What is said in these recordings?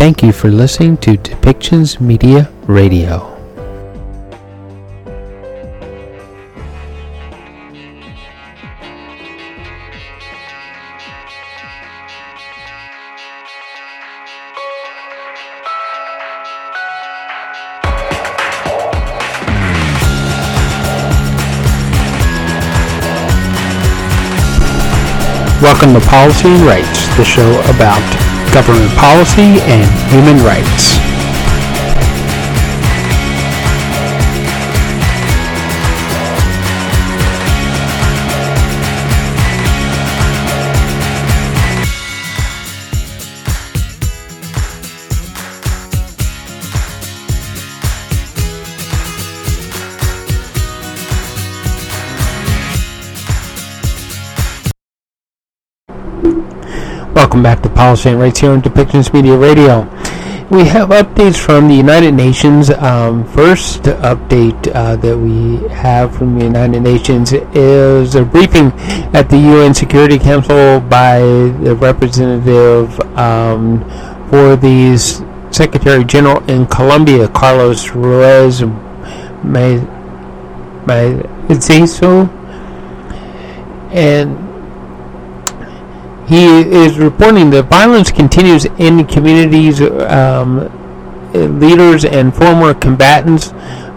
Thank you for listening to Depictions Media Radio. Welcome to Policy and Rights, the show about government policy and human rights. Welcome back to Policy and Rights here on Depictions Media Radio. We have updates from the United Nations. Um, first update uh, that we have from the United Nations is a briefing at the UN Security Council by the representative um, for the Secretary General in Colombia, Carlos Ruiz Massieu, and he is reporting that violence continues in communities, um, leaders, and former combatants,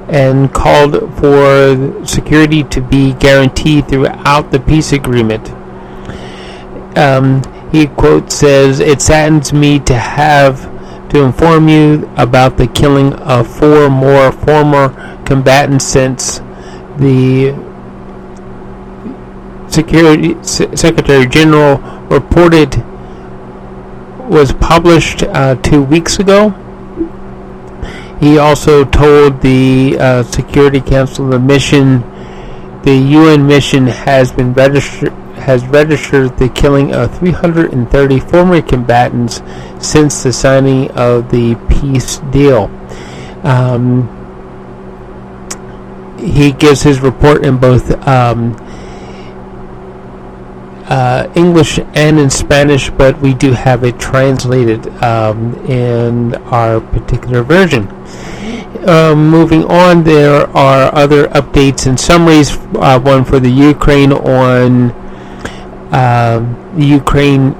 and called for security to be guaranteed throughout the peace agreement. Um, he quote says, "It saddens me to have to inform you about the killing of four more former combatants since the." Security Secretary General reported was published uh, two weeks ago. He also told the uh, Security Council the mission, the UN mission has been registered has registered the killing of 330 former combatants since the signing of the peace deal. Um, he gives his report in both um, uh, English and in Spanish, but we do have it translated um, in our particular version. Um, moving on, there are other updates and summaries. Uh, one for the Ukraine on the Ukraine.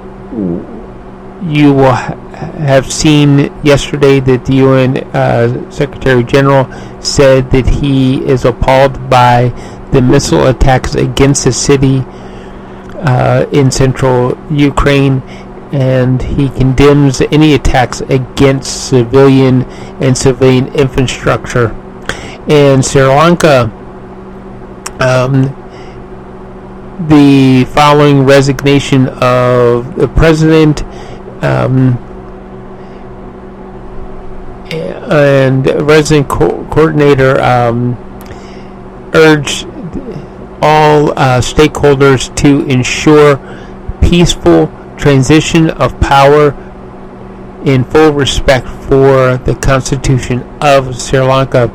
You will ha- have seen yesterday that the UN uh, Secretary General said that he is appalled by the missile attacks against the city uh, in central Ukraine, and he condemns any attacks against civilian and civilian infrastructure. In Sri Lanka, um, the following resignation of the president um, and resident co- coordinator um, urged all uh, stakeholders to ensure peaceful transition of power in full respect for the Constitution of Sri Lanka.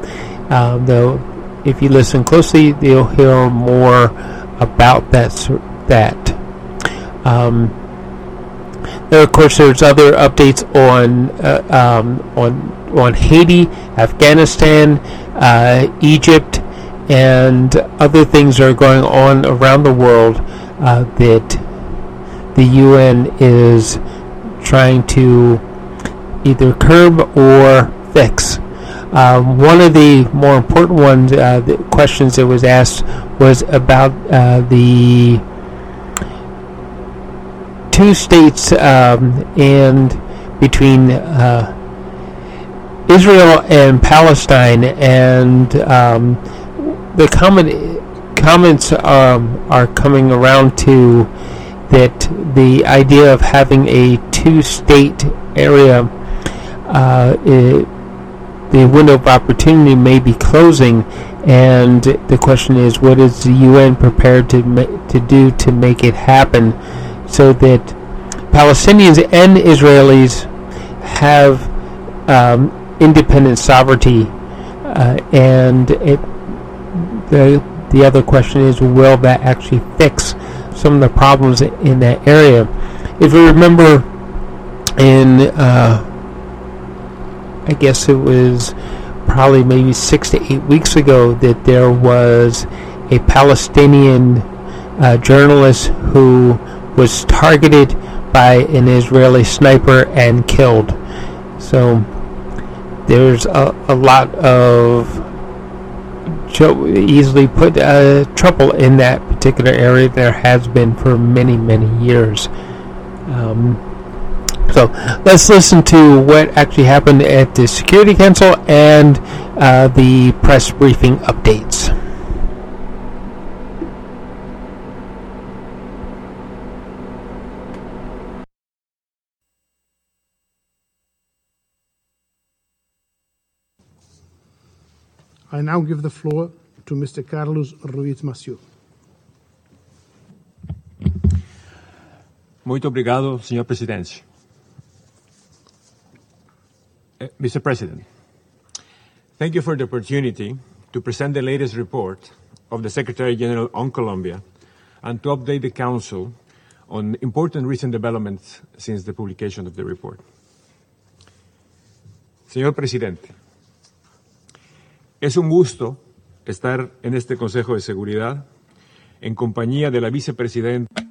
Um, though, if you listen closely, you'll hear more about that. That. Um, there, of course, there's other updates on uh, um, on on Haiti, Afghanistan, uh, Egypt, and other things are going on around the world uh, that the UN is trying to either curb or fix. Um, one of the more important ones, uh, the questions that was asked, was about uh, the two states um, and between uh, Israel and Palestine, and um, the comments um, are coming around to that the idea of having a two-state area, uh, it, the window of opportunity may be closing, and the question is, what is the UN prepared to ma- to do to make it happen, so that Palestinians and Israelis have um, independent sovereignty, uh, and it, the the other question is, will that actually fix some of the problems in that area? If you remember, in uh, I guess it was probably maybe six to eight weeks ago that there was a Palestinian uh, journalist who was targeted by an Israeli sniper and killed. So there's a, a lot of easily put uh, trouble in that particular area. There has been for many, many years. Um, so let's listen to what actually happened at the Security Council and uh, the press briefing updates. I now give the floor to Mr. Carlos Ruiz Massieu. Muito obrigado, Sr. Presidente. Uh, Mr. President, thank you for the opportunity to present the latest report of the Secretary General on Colombia and to update the Council on important recent developments since the publication of the report. Señor Presidente, es un gusto estar en este Consejo de Seguridad en compañía de la vicepresidenta.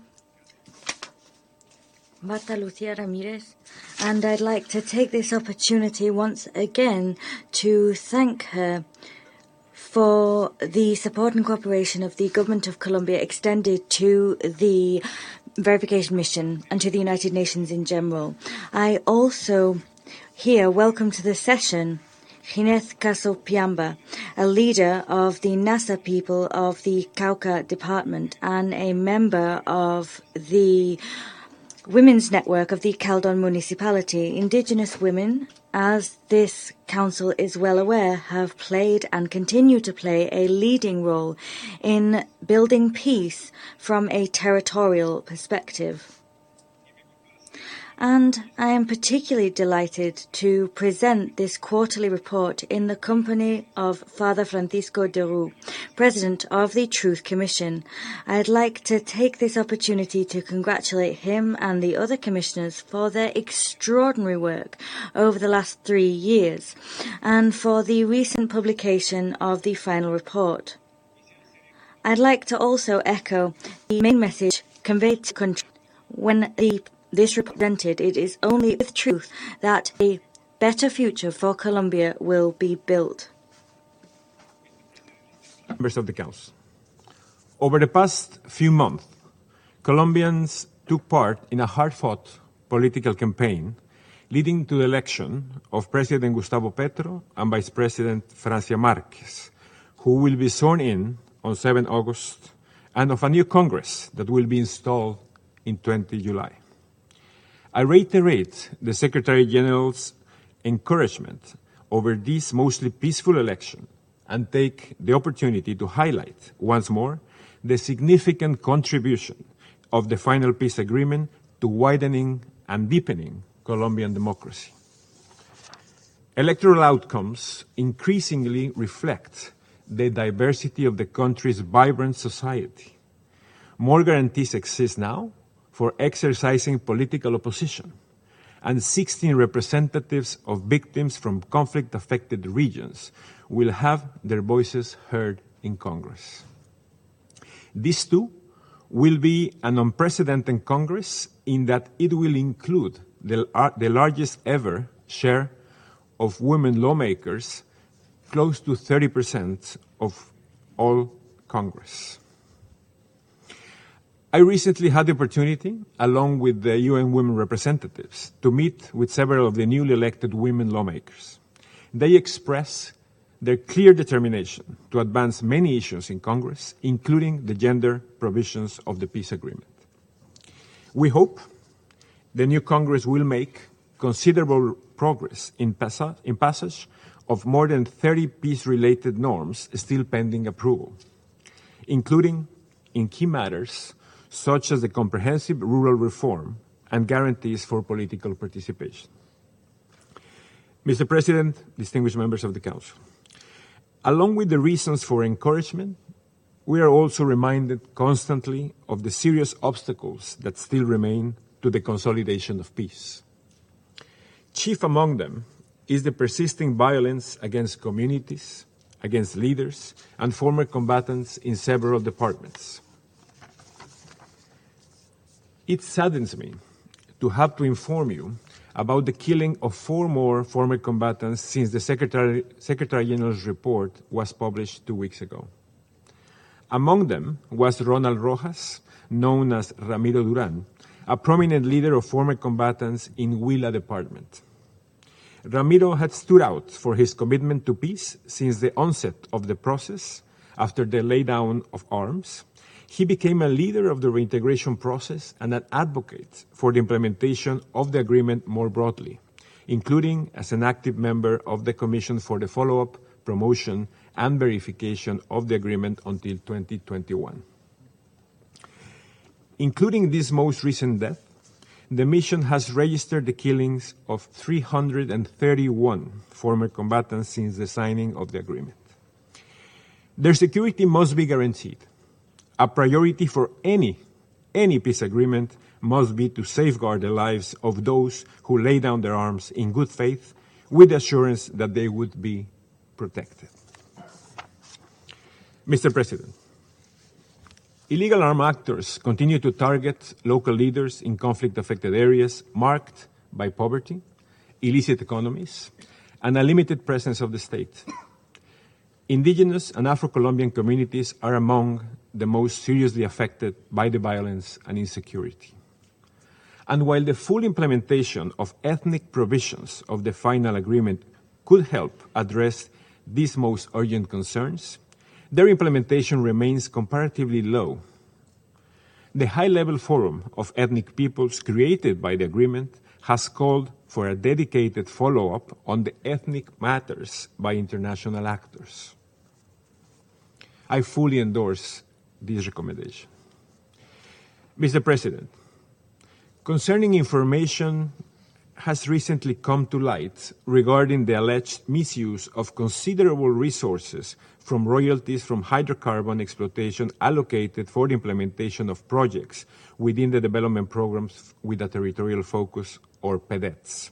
Marta Lucia Ramirez, and I'd like to take this opportunity once again to thank her for the support and cooperation of the Government of Colombia extended to the verification mission and to the United Nations in general. I also here welcome to the session Ginés Caso-Piamba, a leader of the Nasa people of the Cauca department and a member of the Women's Network of the Caldon Municipality. Indigenous women, as this council is well aware, have played and continue to play a leading role in building peace from a territorial perspective and I am particularly delighted to present this quarterly report in the company of Father Francisco de Roux, President of the Truth Commission. I'd like to take this opportunity to congratulate him and the other commissioners for their extraordinary work over the last three years and for the recent publication of the final report. I'd like to also echo the main message conveyed to country when the this represented, it is only with truth that a better future for Colombia will be built. Members of the Council. Over the past few months, Colombians took part in a hard fought political campaign leading to the election of President Gustavo Petro and Vice President Francia Marquez, who will be sworn in on 7 August, and of a new Congress that will be installed in 20 July. I reiterate the Secretary General's encouragement over this mostly peaceful election and take the opportunity to highlight once more the significant contribution of the final peace agreement to widening and deepening Colombian democracy. Electoral outcomes increasingly reflect the diversity of the country's vibrant society. More guarantees exist now for exercising political opposition, and 16 representatives of victims from conflict affected regions will have their voices heard in Congress. This too will be an unprecedented Congress in that it will include the, the largest ever share of women lawmakers, close to 30% of all Congress. I recently had the opportunity, along with the UN women representatives, to meet with several of the newly elected women lawmakers. They express their clear determination to advance many issues in Congress, including the gender provisions of the peace agreement. We hope the new Congress will make considerable progress in, passa- in passage of more than 30 peace related norms still pending approval, including in key matters such as the comprehensive rural reform and guarantees for political participation. Mr. President, distinguished members of the Council, along with the reasons for encouragement, we are also reminded constantly of the serious obstacles that still remain to the consolidation of peace. Chief among them is the persisting violence against communities, against leaders, and former combatants in several departments. It saddens me to have to inform you about the killing of four more former combatants since the Secretary, Secretary General's report was published two weeks ago. Among them was Ronald Rojas, known as Ramiro Duran, a prominent leader of former combatants in Huila Department. Ramiro had stood out for his commitment to peace since the onset of the process after the laydown of arms. He became a leader of the reintegration process and an advocate for the implementation of the agreement more broadly, including as an active member of the Commission for the follow up, promotion, and verification of the agreement until 2021. Including this most recent death, the mission has registered the killings of 331 former combatants since the signing of the agreement. Their security must be guaranteed. A priority for any any peace agreement must be to safeguard the lives of those who lay down their arms in good faith with assurance that they would be protected. Mr. President, Illegal armed actors continue to target local leaders in conflict affected areas marked by poverty, illicit economies, and a limited presence of the state. Indigenous and Afro Colombian communities are among the most seriously affected by the violence and insecurity. And while the full implementation of ethnic provisions of the final agreement could help address these most urgent concerns, their implementation remains comparatively low. The high level forum of ethnic peoples created by the agreement has called for a dedicated follow up on the ethnic matters by international actors. I fully endorse this recommendation. Mr. President, concerning information has recently come to light regarding the alleged misuse of considerable resources from royalties from hydrocarbon exploitation allocated for the implementation of projects within the development programs with a territorial focus or PDETs.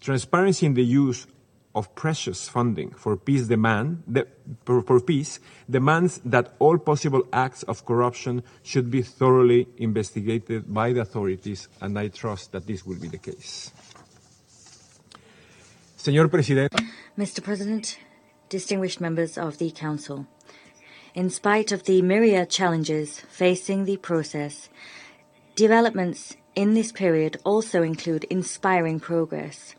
Transparency in the use of precious funding for peace demand the, for, for peace demands that all possible acts of corruption should be thoroughly investigated by the authorities, and I trust that this will be the case. Señor. Mr. President, distinguished members of the Council, in spite of the myriad challenges facing the process, developments in this period also include inspiring progress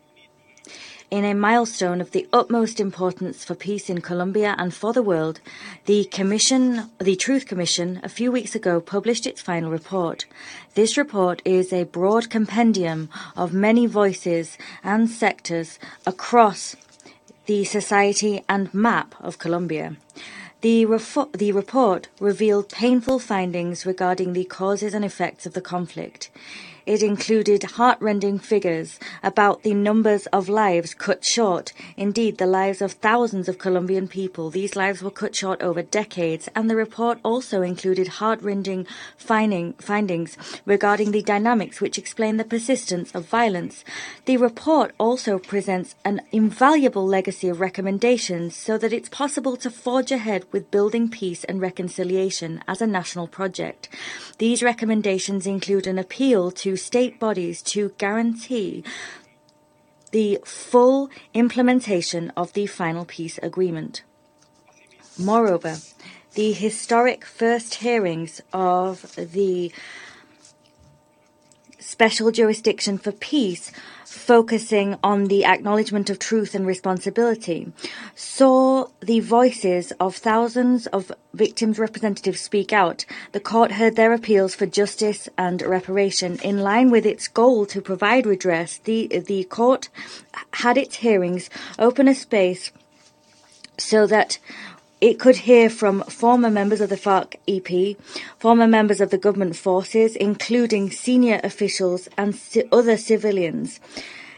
in a milestone of the utmost importance for peace in Colombia and for the world, the Commission, the Truth Commission, a few weeks ago published its final report. This report is a broad compendium of many voices and sectors across the society and map of Colombia. The, the, report revealed painful findings regarding the causes and effects of the conflict. It included heartrending figures about the numbers of lives cut short, indeed, the lives of thousands of Colombian people. These lives were cut short over decades, and the report also included heartrending finding, findings regarding the dynamics which explain the persistence of violence. The report also presents an invaluable legacy of recommendations so that it's possible to forge ahead with building peace and reconciliation as a national project. These recommendations include an appeal to state bodies to guarantee the full implementation of the final peace agreement. Moreover, the historic first hearings of the special jurisdiction for peace, focusing on the acknowledgement of truth and responsibility, saw the voices of thousands of victims' representatives speak out. The court heard their appeals for justice and reparation. In line with its goal to provide redress, the, the court had its hearings open a space so that it could hear from former members of the FARC EP, former members of the government forces, including senior officials and other civilians.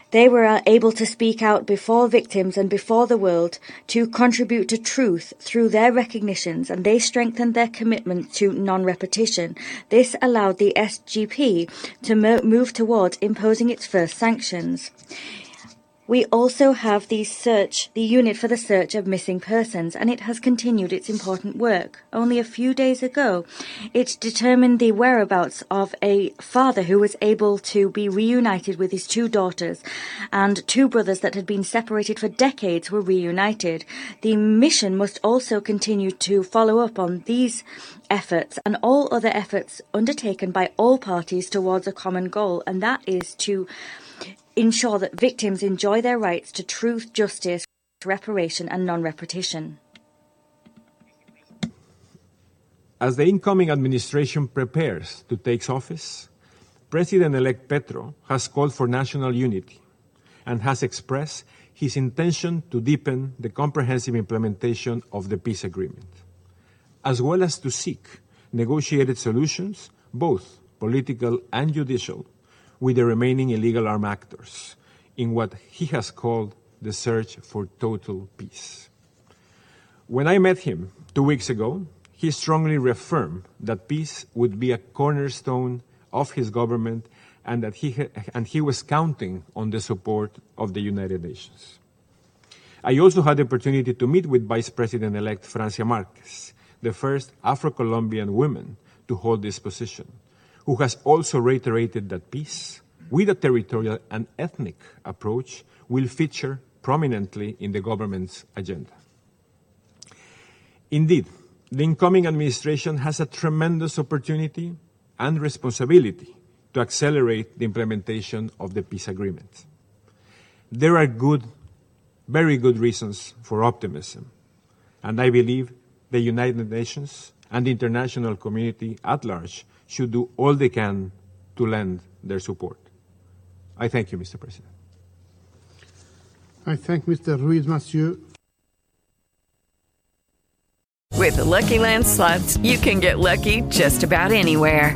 They were uh, able to speak out before victims and before the world to contribute to truth through their recognitions, and they strengthened their commitment to non repetition. This allowed the SGP to move towards imposing its first sanctions. We also have the search, the unit for the search of missing persons, and it has continued its important work. Only a few days ago, it determined the whereabouts of a father who was able to be reunited with his two daughters, and two brothers that had been separated for decades were reunited. The mission must also continue to follow up on these efforts and all other efforts undertaken by all parties towards a common goal, and that is to ensure that victims enjoy their rights to truth, justice, reparation, and non repetition. As the incoming administration prepares to take office, President elect Petro has called for national unity and has expressed his intention to deepen the comprehensive implementation of the peace agreement, as well as to seek negotiated solutions, both political and judicial, with the remaining illegal armed actors in what he has called the search for total peace. When I met him two weeks ago, he strongly reaffirmed that peace would be a cornerstone of his government and that he, ha- and he was counting on the support of the United Nations. I also had the opportunity to meet with Vice President elect Francia Marquez, the first Afro Colombian woman to hold this position who has also reiterated that peace, with a territorial and ethnic approach, will feature prominently in the government's agenda. Indeed, the incoming administration has a tremendous opportunity and responsibility to accelerate the implementation of the peace agreement. There are good, very good reasons for optimism, and I believe the United Nations and the international community at large should do all they can to lend their support. I thank you, Mr. President. I thank Mr. Ruiz Massieu. With the Lucky Land slots, you can get lucky just about anywhere.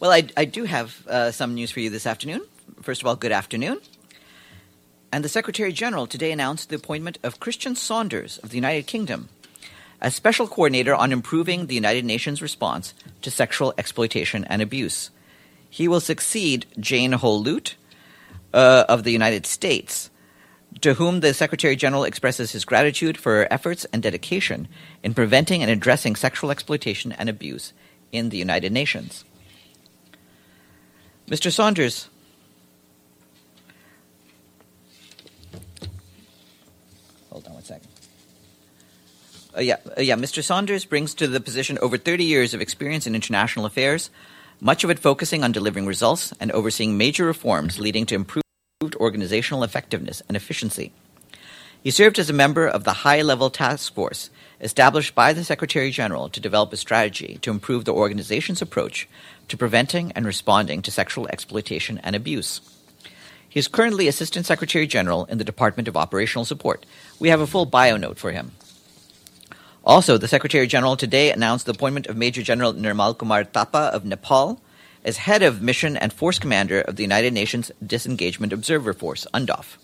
well, I, I do have uh, some news for you this afternoon. First of all, good afternoon. And the Secretary General today announced the appointment of Christian Saunders of the United Kingdom as Special Coordinator on improving the United Nations response to sexual exploitation and abuse. He will succeed Jane Holt uh, of the United States, to whom the Secretary General expresses his gratitude for her efforts and dedication in preventing and addressing sexual exploitation and abuse in the United Nations. Mr. Saunders. Hold on one second. Uh, yeah, uh, yeah. Mr. Saunders brings to the position over 30 years of experience in international affairs, much of it focusing on delivering results and overseeing major reforms leading to improved organizational effectiveness and efficiency. He served as a member of the high level task force established by the Secretary General to develop a strategy to improve the organization's approach to preventing and responding to sexual exploitation and abuse. He is currently Assistant Secretary General in the Department of Operational Support. We have a full bio note for him. Also, the Secretary General today announced the appointment of Major General Nirmal Kumar Thapa of Nepal as head of Mission and Force Commander of the United Nations Disengagement Observer Force, UNDOF.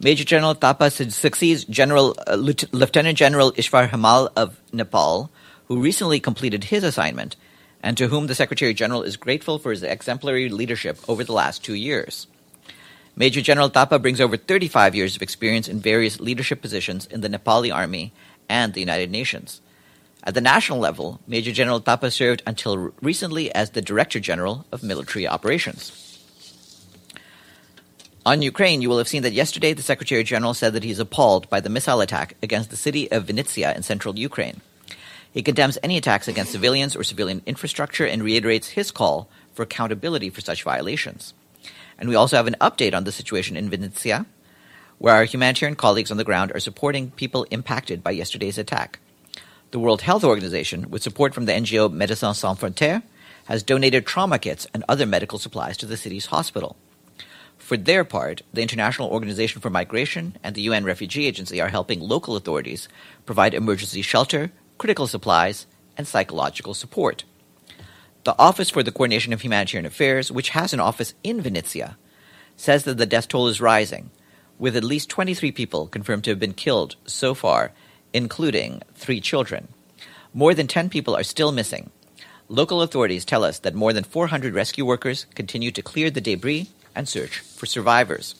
Major General Thapa succeeds General uh, Lieutenant General Ishwar Hamal of Nepal, who recently completed his assignment, and to whom the Secretary General is grateful for his exemplary leadership over the last two years. Major General Thapa brings over 35 years of experience in various leadership positions in the Nepali Army and the United Nations. At the national level, Major General Thapa served until recently as the Director General of Military Operations. On Ukraine, you will have seen that yesterday the Secretary General said that he is appalled by the missile attack against the city of Vinnytsia in central Ukraine. He condemns any attacks against civilians or civilian infrastructure and reiterates his call for accountability for such violations. And we also have an update on the situation in Vinnytsia, where our humanitarian colleagues on the ground are supporting people impacted by yesterday's attack. The World Health Organization, with support from the NGO Médecins Sans Frontières, has donated trauma kits and other medical supplies to the city's hospital. For their part, the International Organization for Migration and the UN Refugee Agency are helping local authorities provide emergency shelter, critical supplies, and psychological support. The Office for the Coordination of Humanitarian Affairs, which has an office in Vinnytsia, says that the death toll is rising, with at least 23 people confirmed to have been killed so far, including three children. More than 10 people are still missing. Local authorities tell us that more than 400 rescue workers continue to clear the debris and search for survivors.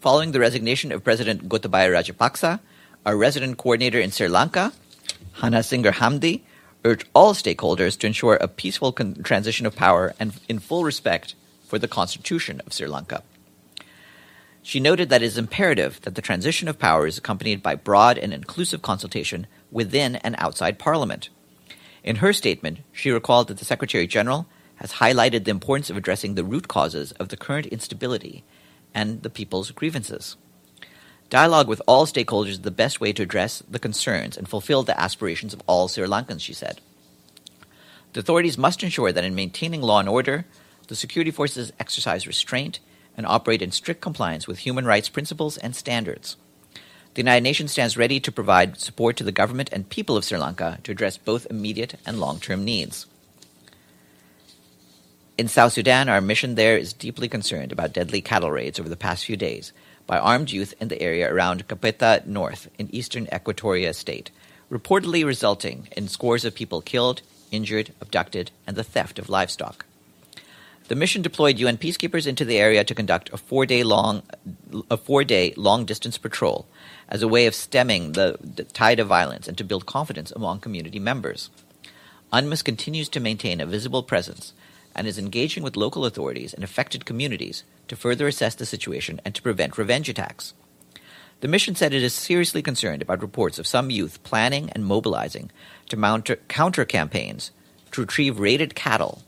Following the resignation of President Gotabaya Rajapaksa, our resident coordinator in Sri Lanka, Hanaa Singer Hamdy, urged all stakeholders to ensure a peaceful con- transition of power and in full respect for the constitution of Sri Lanka. She noted that it is imperative that the transition of power is accompanied by broad and inclusive consultation within and outside Parliament. In her statement, she recalled that the Secretary General has highlighted the importance of addressing the root causes of the current instability and the people's grievances. Dialogue with all stakeholders is the best way to address the concerns and fulfill the aspirations of all Sri Lankans, she said. The authorities must ensure that in maintaining law and order, the security forces exercise restraint and operate in strict compliance with human rights principles and standards. The United Nations stands ready to provide support to the government and people of Sri Lanka to address both immediate and long term needs. In South Sudan, our mission there is deeply concerned about deadly cattle raids over the past few days by armed youth in the area around Kapoeta North in eastern Equatoria state, reportedly resulting in scores of people killed, injured, abducted, and the theft of livestock. The mission deployed UN peacekeepers into the area to conduct a four-day long, a four-day long-distance patrol as a way of stemming the, the tide of violence and to build confidence among community members. UNMISS continues to maintain a visible presence and is engaging with local authorities and affected communities to further assess the situation and to prevent revenge attacks. The mission said it is seriously concerned about reports of some youth planning and mobilizing to mount counter campaigns to retrieve raided cattle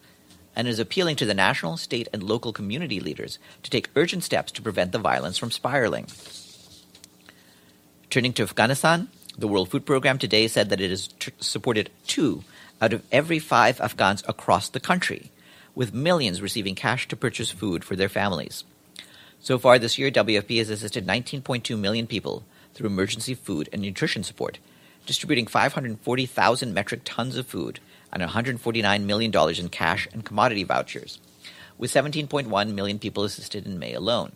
and is appealing to the national, state, and local community leaders to take urgent steps to prevent the violence from spiraling. Turning to Afghanistan, the World Food Program today said that it has supported two out of every five Afghans across the country with millions receiving cash to purchase food for their families. So far this year, WFP has assisted 19.2 million people through emergency food and nutrition support, distributing 540,000 metric tons of food and $149 million in cash and commodity vouchers, with 17.1 million people assisted in May alone.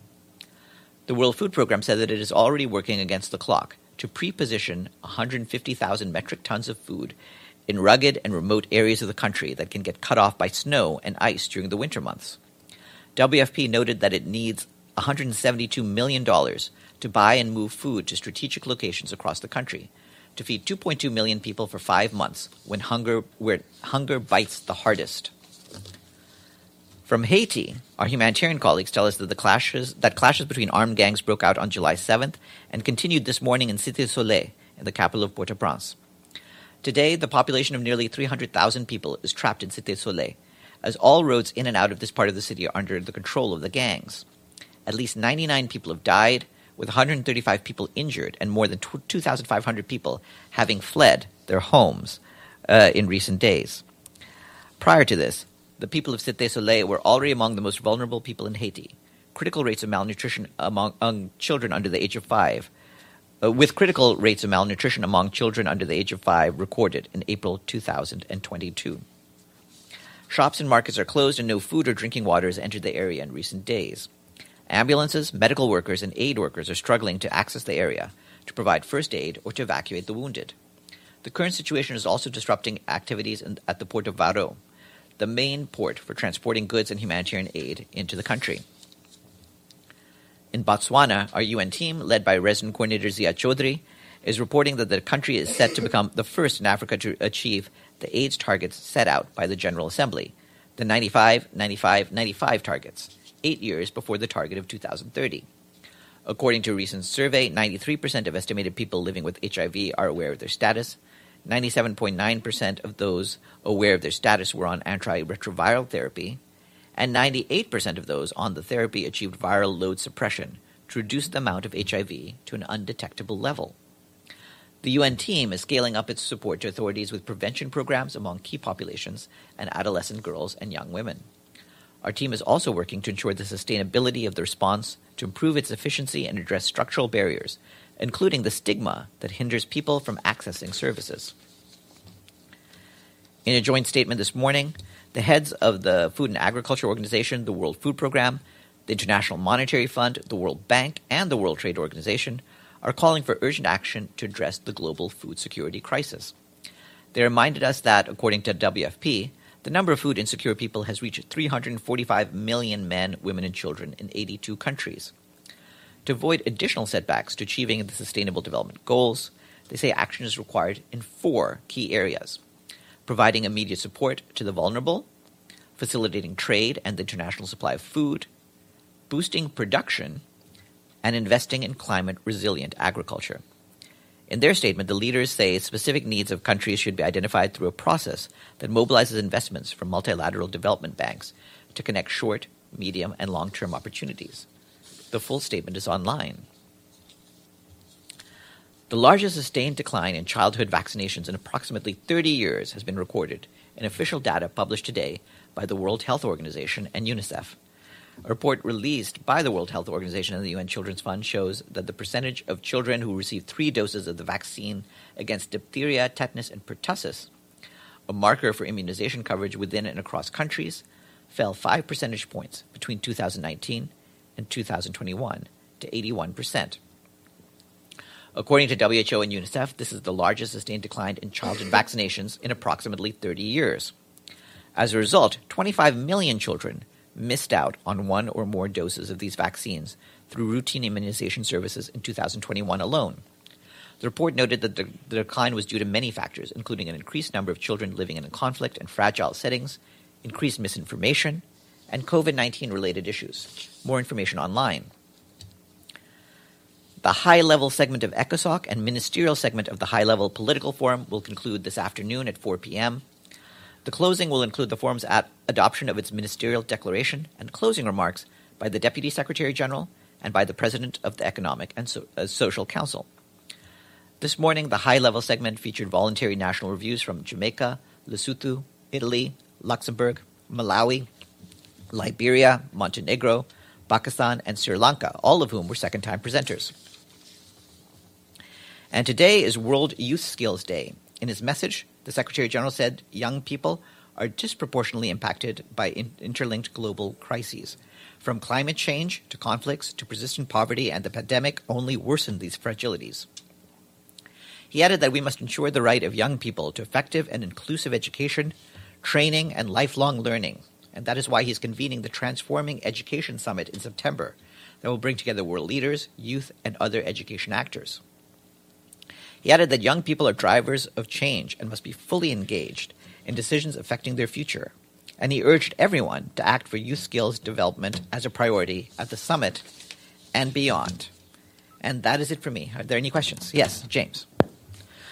The World Food Program said that it is already working against the clock to pre-position 150,000 metric tons of food in rugged and remote areas of the country that can get cut off by snow and ice during the winter months. WFP noted that it needs $172 million to buy and move food to strategic locations across the country to feed 2.2 million people for five months when hunger, where hunger bites the hardest. From Haiti, our humanitarian colleagues tell us that the clashes that clashes between armed gangs broke out on July 7th and continued this morning in Cité Soleil, in the capital of Port-au-Prince. Today, the population of nearly 300,000 people is trapped in Cité Soleil, as all roads in and out of this part of the city are under the control of the gangs. At least 99 people have died, with 135 people injured, and more than 2,500 people having fled their homes uh, in recent days. Prior to this, the people of Cité Soleil were already among the most vulnerable people in Haiti. Critical rates of malnutrition among, among children under the age of five, uh, with critical rates of malnutrition among children under the age of five recorded in April 2022. Shops and markets are closed, and no food or drinking water has entered the area in recent days. Ambulances, medical workers, and aid workers are struggling to access the area to provide first aid or to evacuate the wounded. The current situation is also disrupting activities in, at the port of Varreux, the main port for transporting goods and humanitarian aid into the country. In Botswana, our UN team, led by resident coordinator Zia Choudhury, is reporting that the country is set to become the first in Africa to achieve the AIDS targets set out by the General Assembly, the 95, 95, 95 targets, eight years before the target of 2030. According to a recent survey, 93% of estimated people living with HIV are aware of their status. 97.9% of those aware of their status were on antiretroviral therapy, and 98% of those on the therapy achieved viral load suppression to reduce the amount of HIV to an undetectable level. The UN team is scaling up its support to authorities with prevention programs among key populations and adolescent girls and young women. Our team is also working to ensure the sustainability of the response to improve its efficiency and address structural barriers, including the stigma that hinders people from accessing services. In a joint statement this morning, the heads of the Food and Agriculture Organization, the World Food Program, the International Monetary Fund, the World Bank, and the World Trade Organization are calling for urgent action to address the global food security crisis. They reminded us that, according to WFP, the number of food insecure people has reached 345 million men, women, and children in 82 countries. To avoid additional setbacks to achieving the Sustainable Development Goals, they say action is required in four key areas providing immediate support to the vulnerable, facilitating trade and the international supply of food, boosting production, and investing in climate resilient agriculture. In their statement, the leaders say specific needs of countries should be identified through a process that mobilizes investments from multilateral development banks to connect short, medium, and long term opportunities. The full statement is online. The largest sustained decline in childhood vaccinations in approximately 30 years has been recorded in official data published today by the World Health Organization and UNICEF. A report released by the World Health Organization and the UN Children's Fund shows that the percentage of children who received three doses of the vaccine against diphtheria, tetanus, and pertussis, a marker for immunization coverage within and across countries, fell 5 percentage points between 2019 and 2021 to 81%. According to WHO and UNICEF, this is the largest sustained decline in childhood vaccinations in approximately 30 years. As a result, 25 million children missed out on one or more doses of these vaccines through routine immunization services in 2021 alone. The report noted that the, decline was due to many factors, including an increased number of children living in conflict and fragile settings, increased misinformation, and COVID 19 related issues. More information online. The high level segment of ECOSOC and ministerial segment of the high level political forum will conclude this afternoon at 4 p.m. The closing will include the forum's adoption of its ministerial declaration and closing remarks by the Deputy Secretary General and by the President of the Economic and so- uh, Social Council. This morning, the high level segment featured voluntary national reviews from Jamaica, Lesotho, Italy, Luxembourg, Malawi, Liberia, Montenegro, Pakistan, and Sri Lanka, all of whom were second time presenters. And today is World Youth Skills Day. In his message, the Secretary General said young people are disproportionately impacted by in- interlinked global crises. From climate change to conflicts to persistent poverty and the pandemic only worsen these fragilities. He added that we must ensure the right of young people to effective and inclusive education, training, and lifelong learning. And that is why he's convening the Transforming Education Summit in September that will bring together world leaders, youth, and other education actors. He added that young people are drivers of change and must be fully engaged in decisions affecting their future. And he urged everyone to act for youth skills development as a priority at the summit and beyond. And that is it for me. Are there any questions? Yes, James.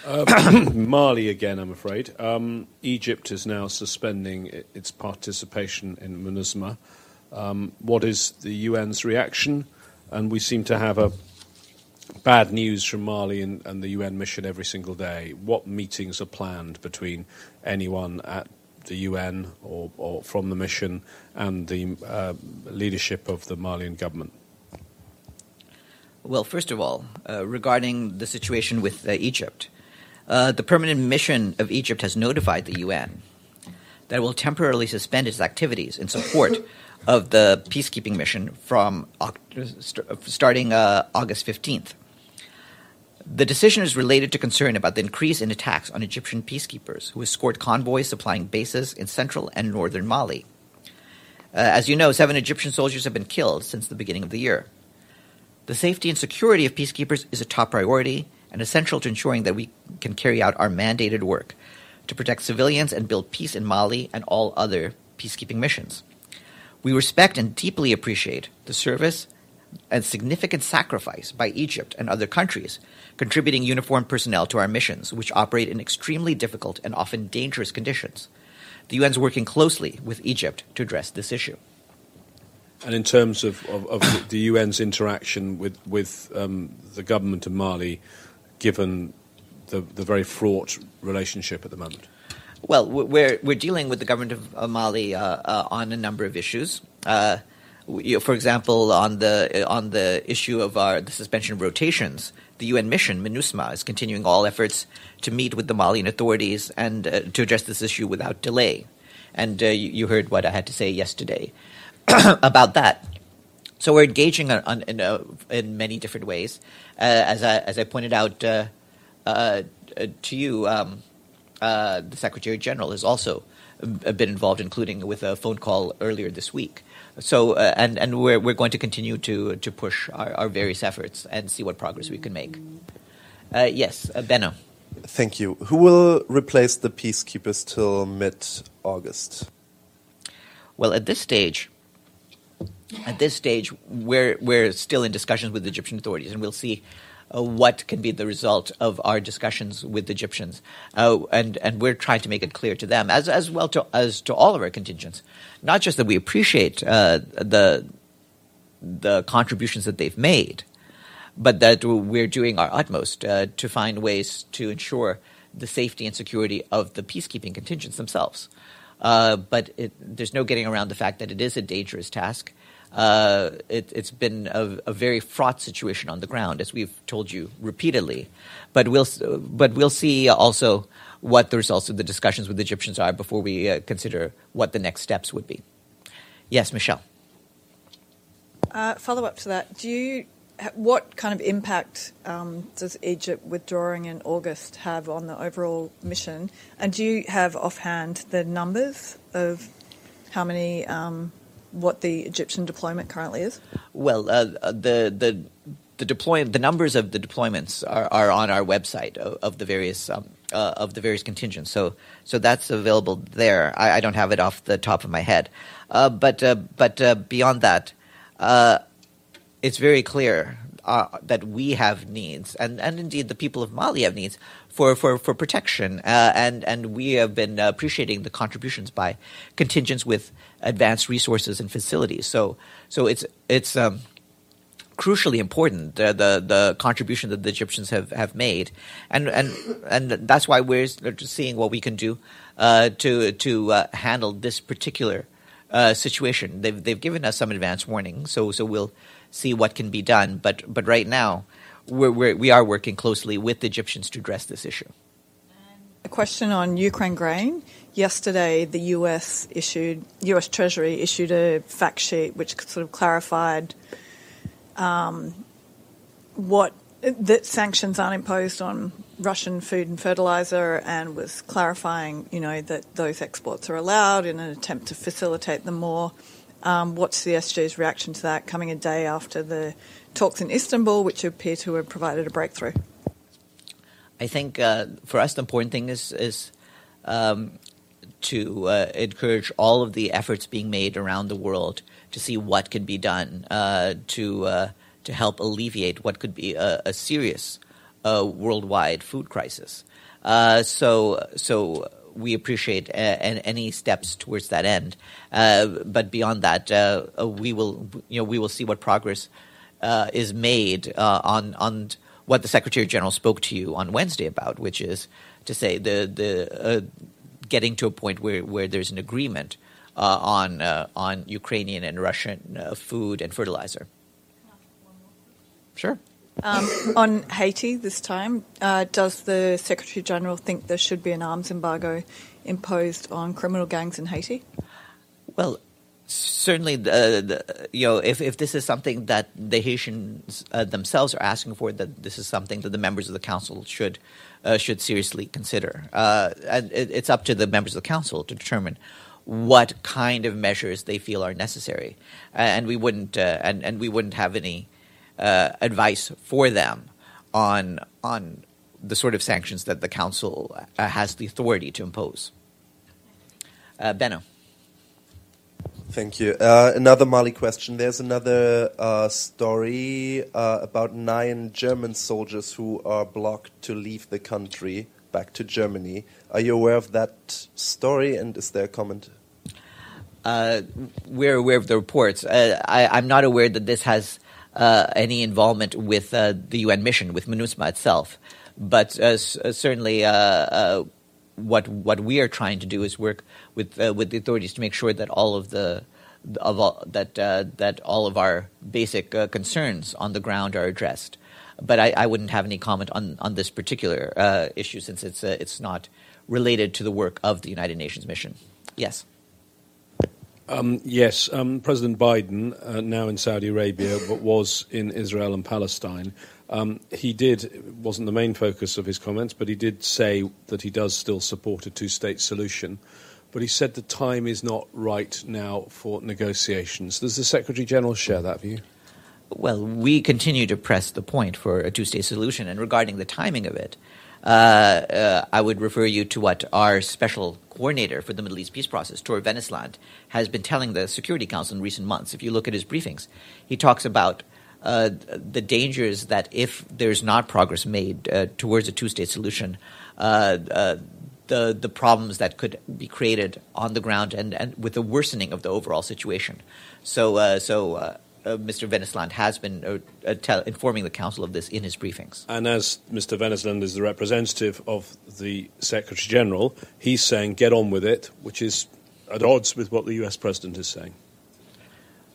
Uh, Mali again, I'm afraid. Um, Egypt is now suspending its participation in MINUSMA. Um, what is the UN's reaction? And we seem to have a bad news from Mali and, and the UN mission every single day. What meetings are planned between anyone at the UN or, or from the mission and the uh, leadership of the Malian government? Well, first of all, uh, regarding the situation with uh, Egypt, uh, the permanent mission of Egypt has notified the UN that it will temporarily suspend its activities in support of the peacekeeping mission from starting uh, August 15th. The decision is related to concern about the increase in attacks on Egyptian peacekeepers who escort convoys supplying bases in central and northern Mali. Uh, as you know, seven Egyptian soldiers have been killed since the beginning of the year. The safety and security of peacekeepers is a top priority and essential to ensuring that we can carry out our mandated work to protect civilians and build peace in Mali and all other peacekeeping missions. We respect and deeply appreciate the service and significant sacrifice by Egypt and other countries contributing uniformed personnel to our missions, which operate in extremely difficult and often dangerous conditions. The UN is working closely with Egypt to address this issue. And in terms of, of, of the UN's interaction with, with um, the government of Mali, given the, the very fraught relationship at the moment? Well, we're, we're dealing with the government of Mali uh, uh, on a number of issues. Uh, you know, for example, on the on the issue of our the suspension of rotations, the UN mission MINUSMA is continuing all efforts to meet with the Malian authorities and uh, to address this issue without delay. And uh, you, you, heard what I had to say yesterday about that. So we're engaging on, on, in, uh, in, many different ways. Uh, as I as I pointed out uh, uh, to you, um, the Secretary General has also been involved, including with a phone call earlier this week. So, uh, and and we're we're going to continue to to push our, our various efforts and see what progress we can make. Uh, yes, uh, Benno. Thank you. Who will replace the peacekeepers till mid August? Well, at this stage, at this stage, we're we're still in discussions with the Egyptian authorities, and we'll see uh, what can be the result of our discussions with Egyptians, uh, and and we're trying to make it clear to them as as well to as to all of our contingents, not just that we appreciate uh, the the contributions that they've made, but that we're doing our utmost uh, to find ways to ensure the safety and security of the peacekeeping contingents themselves. Uh, but it, there's no getting around the fact that it is a dangerous task uh, it, has been a, a, very fraught situation on the ground, as we've told you repeatedly. But we'll, but we'll see also what the results of the discussions with the Egyptians are before we uh, consider what the next steps would be. Yes, Michelle. Uh, follow up to that, do you what kind of impact um, does Egypt withdrawing in August have on the overall mission? And do you have offhand the numbers of how many um, what the Egyptian deployment currently is? Well, uh, the the the deployment, the numbers of the deployments are, are on our website of, of the various um, uh, of the various contingents. So so that's available there. I, I, don't have it off the top of my head, uh, but uh, but uh, beyond that, uh, it's very clear that we have needs, and, and indeed the people of Mali have needs for for for protection, and and we have been appreciating the contributions by contingents with advanced resources and facilities. So so it's it's um, crucially important the, the, the contribution that the Egyptians have, have made, and and and that's why we're seeing what we can do uh, to to uh, handle this particular uh, situation. They've they've given us some advance warning, so so we'll see what can be done. But but right now, we're, we're we are working closely with the Egyptians to address this issue. A question on Ukraine grain. Yesterday, the US issued, US Treasury issued a fact sheet which sort of clarified um, what that sanctions aren't imposed on Russian food and fertilizer, and was clarifying, you know, that those exports are allowed in an attempt to facilitate them more. Um, what's the SG's reaction to that coming a day after the talks in Istanbul, which appear to have provided a breakthrough? I think uh, for us the important thing is is um, to uh, encourage all of the efforts being made around the world to see what can be done uh, to uh, to help alleviate what could be a, a serious uh, worldwide food crisis. Uh, so so we appreciate uh, an, any steps towards that end. Uh, but beyond that, uh, uh, we will you know we will see what progress uh, is made uh, on on what the Secretary General spoke to you on Wednesday about, which is to say the the getting to a point where, where there's an agreement on on Ukrainian and Russian food and fertilizer. Sure. Um, on Haiti this time, uh, does the Secretary General think there should be an arms embargo imposed on criminal gangs in Haiti? Well, certainly, the, the, you know, if, if this is something that the Haitians uh, themselves are asking for, that this is something that the members of the council should uh, should seriously consider. Uh, and it, it's up to the members of the council to determine what kind of measures they feel are necessary, and we wouldn't uh, and and we wouldn't have any uh, advice for them on on the sort of sanctions that the council uh, has the authority to impose. Uh, Benno. Thank you. Uh, another Mali question. There's another uh, story uh, about nine German soldiers who are blocked to leave the country back to Germany. Are you aware of that story, and is there a comment? Uh, we're aware of the reports. Uh, I, am not aware that this has any involvement with the UN mission, with MINUSMA itself. But certainly, what what we are trying to do is work with uh, with the authorities to make sure that all of the of all, that uh, that all of our basic uh, concerns on the ground are addressed. But I, I, wouldn't have any comment on on this particular uh, issue since it's uh, it's not related to the work of the United Nations mission. Yes. Um, yes, um, President Biden, uh, now in Saudi Arabia, but was in Israel and Palestine. Um, he did, wasn't the main focus of his comments, but he did say that he does still support a two state solution. But he said the time is not right now for negotiations. Does the Secretary General share that view? Well, we continue to press the point for a two state solution. And regarding the timing of it, uh, uh, I would refer you to what our special coordinator for the Middle East peace process, Tor Wennesland, has been telling the Security Council in recent months. If you look at his briefings, he talks about uh, the dangers that if there's not progress made uh, towards a two-state solution, uh, uh, the the problems that could be created on the ground and, and with the worsening of the overall situation. So uh, so. Uh, Mr. Wennesland has been uh, uh, tell, informing the Council of this in his briefings. And as Mr. Wennesland is the representative of the Secretary General, he's saying get on with it, which is at odds with what the US President is saying.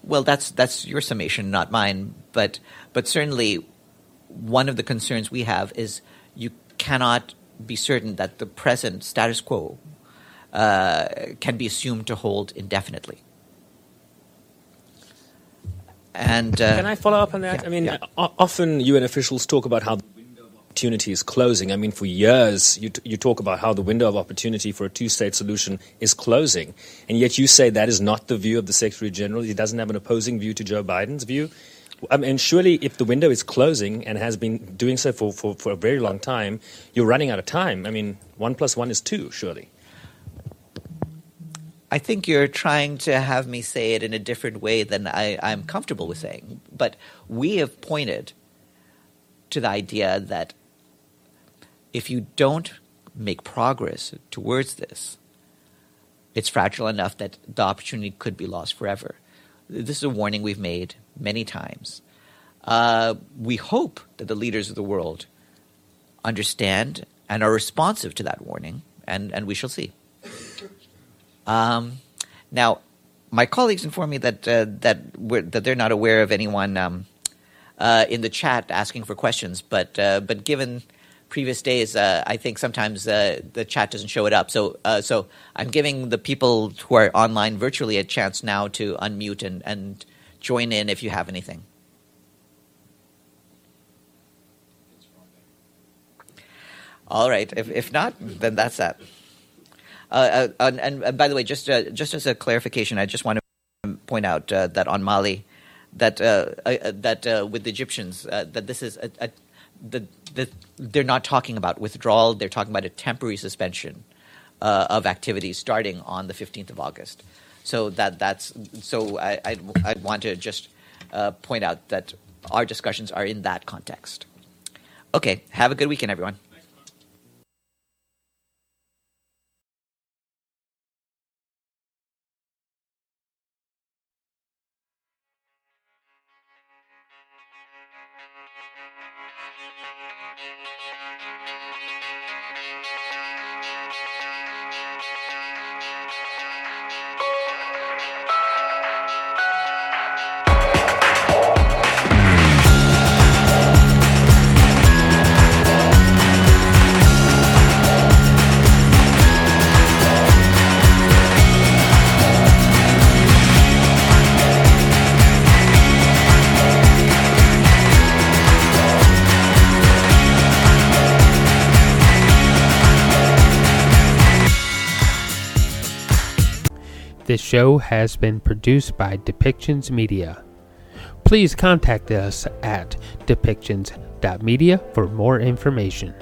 Well, that's that's your summation, not mine. But but certainly, one of the concerns we have is you cannot be certain that the present status quo uh, can be assumed to hold indefinitely. And uh, can I follow up on that? Yeah, I mean, yeah. often UN officials talk about how the window of opportunity is closing. I mean, for years, you, t- you talk about how the window of opportunity for a two state solution is closing. And yet you say that is not the view of the Secretary General. He doesn't have an opposing view to Joe Biden's view. I mean, surely if the window is closing and has been doing so for, for, for a very long time, you're running out of time. I mean, one plus one is two, surely. I think you're trying to have me say it in a different way than I, I'm comfortable with saying. But we have pointed to the idea that if you don't make progress towards this, it's fragile enough that the opportunity could be lost forever. This is a warning we've made many times. Uh, we hope that the leaders of the world understand and are responsive to that warning, and, and we shall see. Um, now, my colleagues inform me that uh, that that they're not aware of anyone um, uh, in the chat asking for questions, but uh, but given previous days, uh, I think sometimes uh, the chat doesn't show it up. So, uh, so I'm giving the people who are online virtually a chance now to unmute and, and join in if you have anything. All right. If, if not, then that's that. Uh, uh, and, and, by the way, just uh, just as a clarification, I just want to point out that on Mali, that that with the Egyptians, that this is a, a the, the, they're not talking about withdrawal, they're talking about a temporary suspension uh, of activities starting on the 15th of August. So that that's so I I, I want to just uh, point out that our discussions are in that context. Okay, have a good weekend, everyone. Show has been produced by Depictions Media. Please contact us at depictions.media for more information.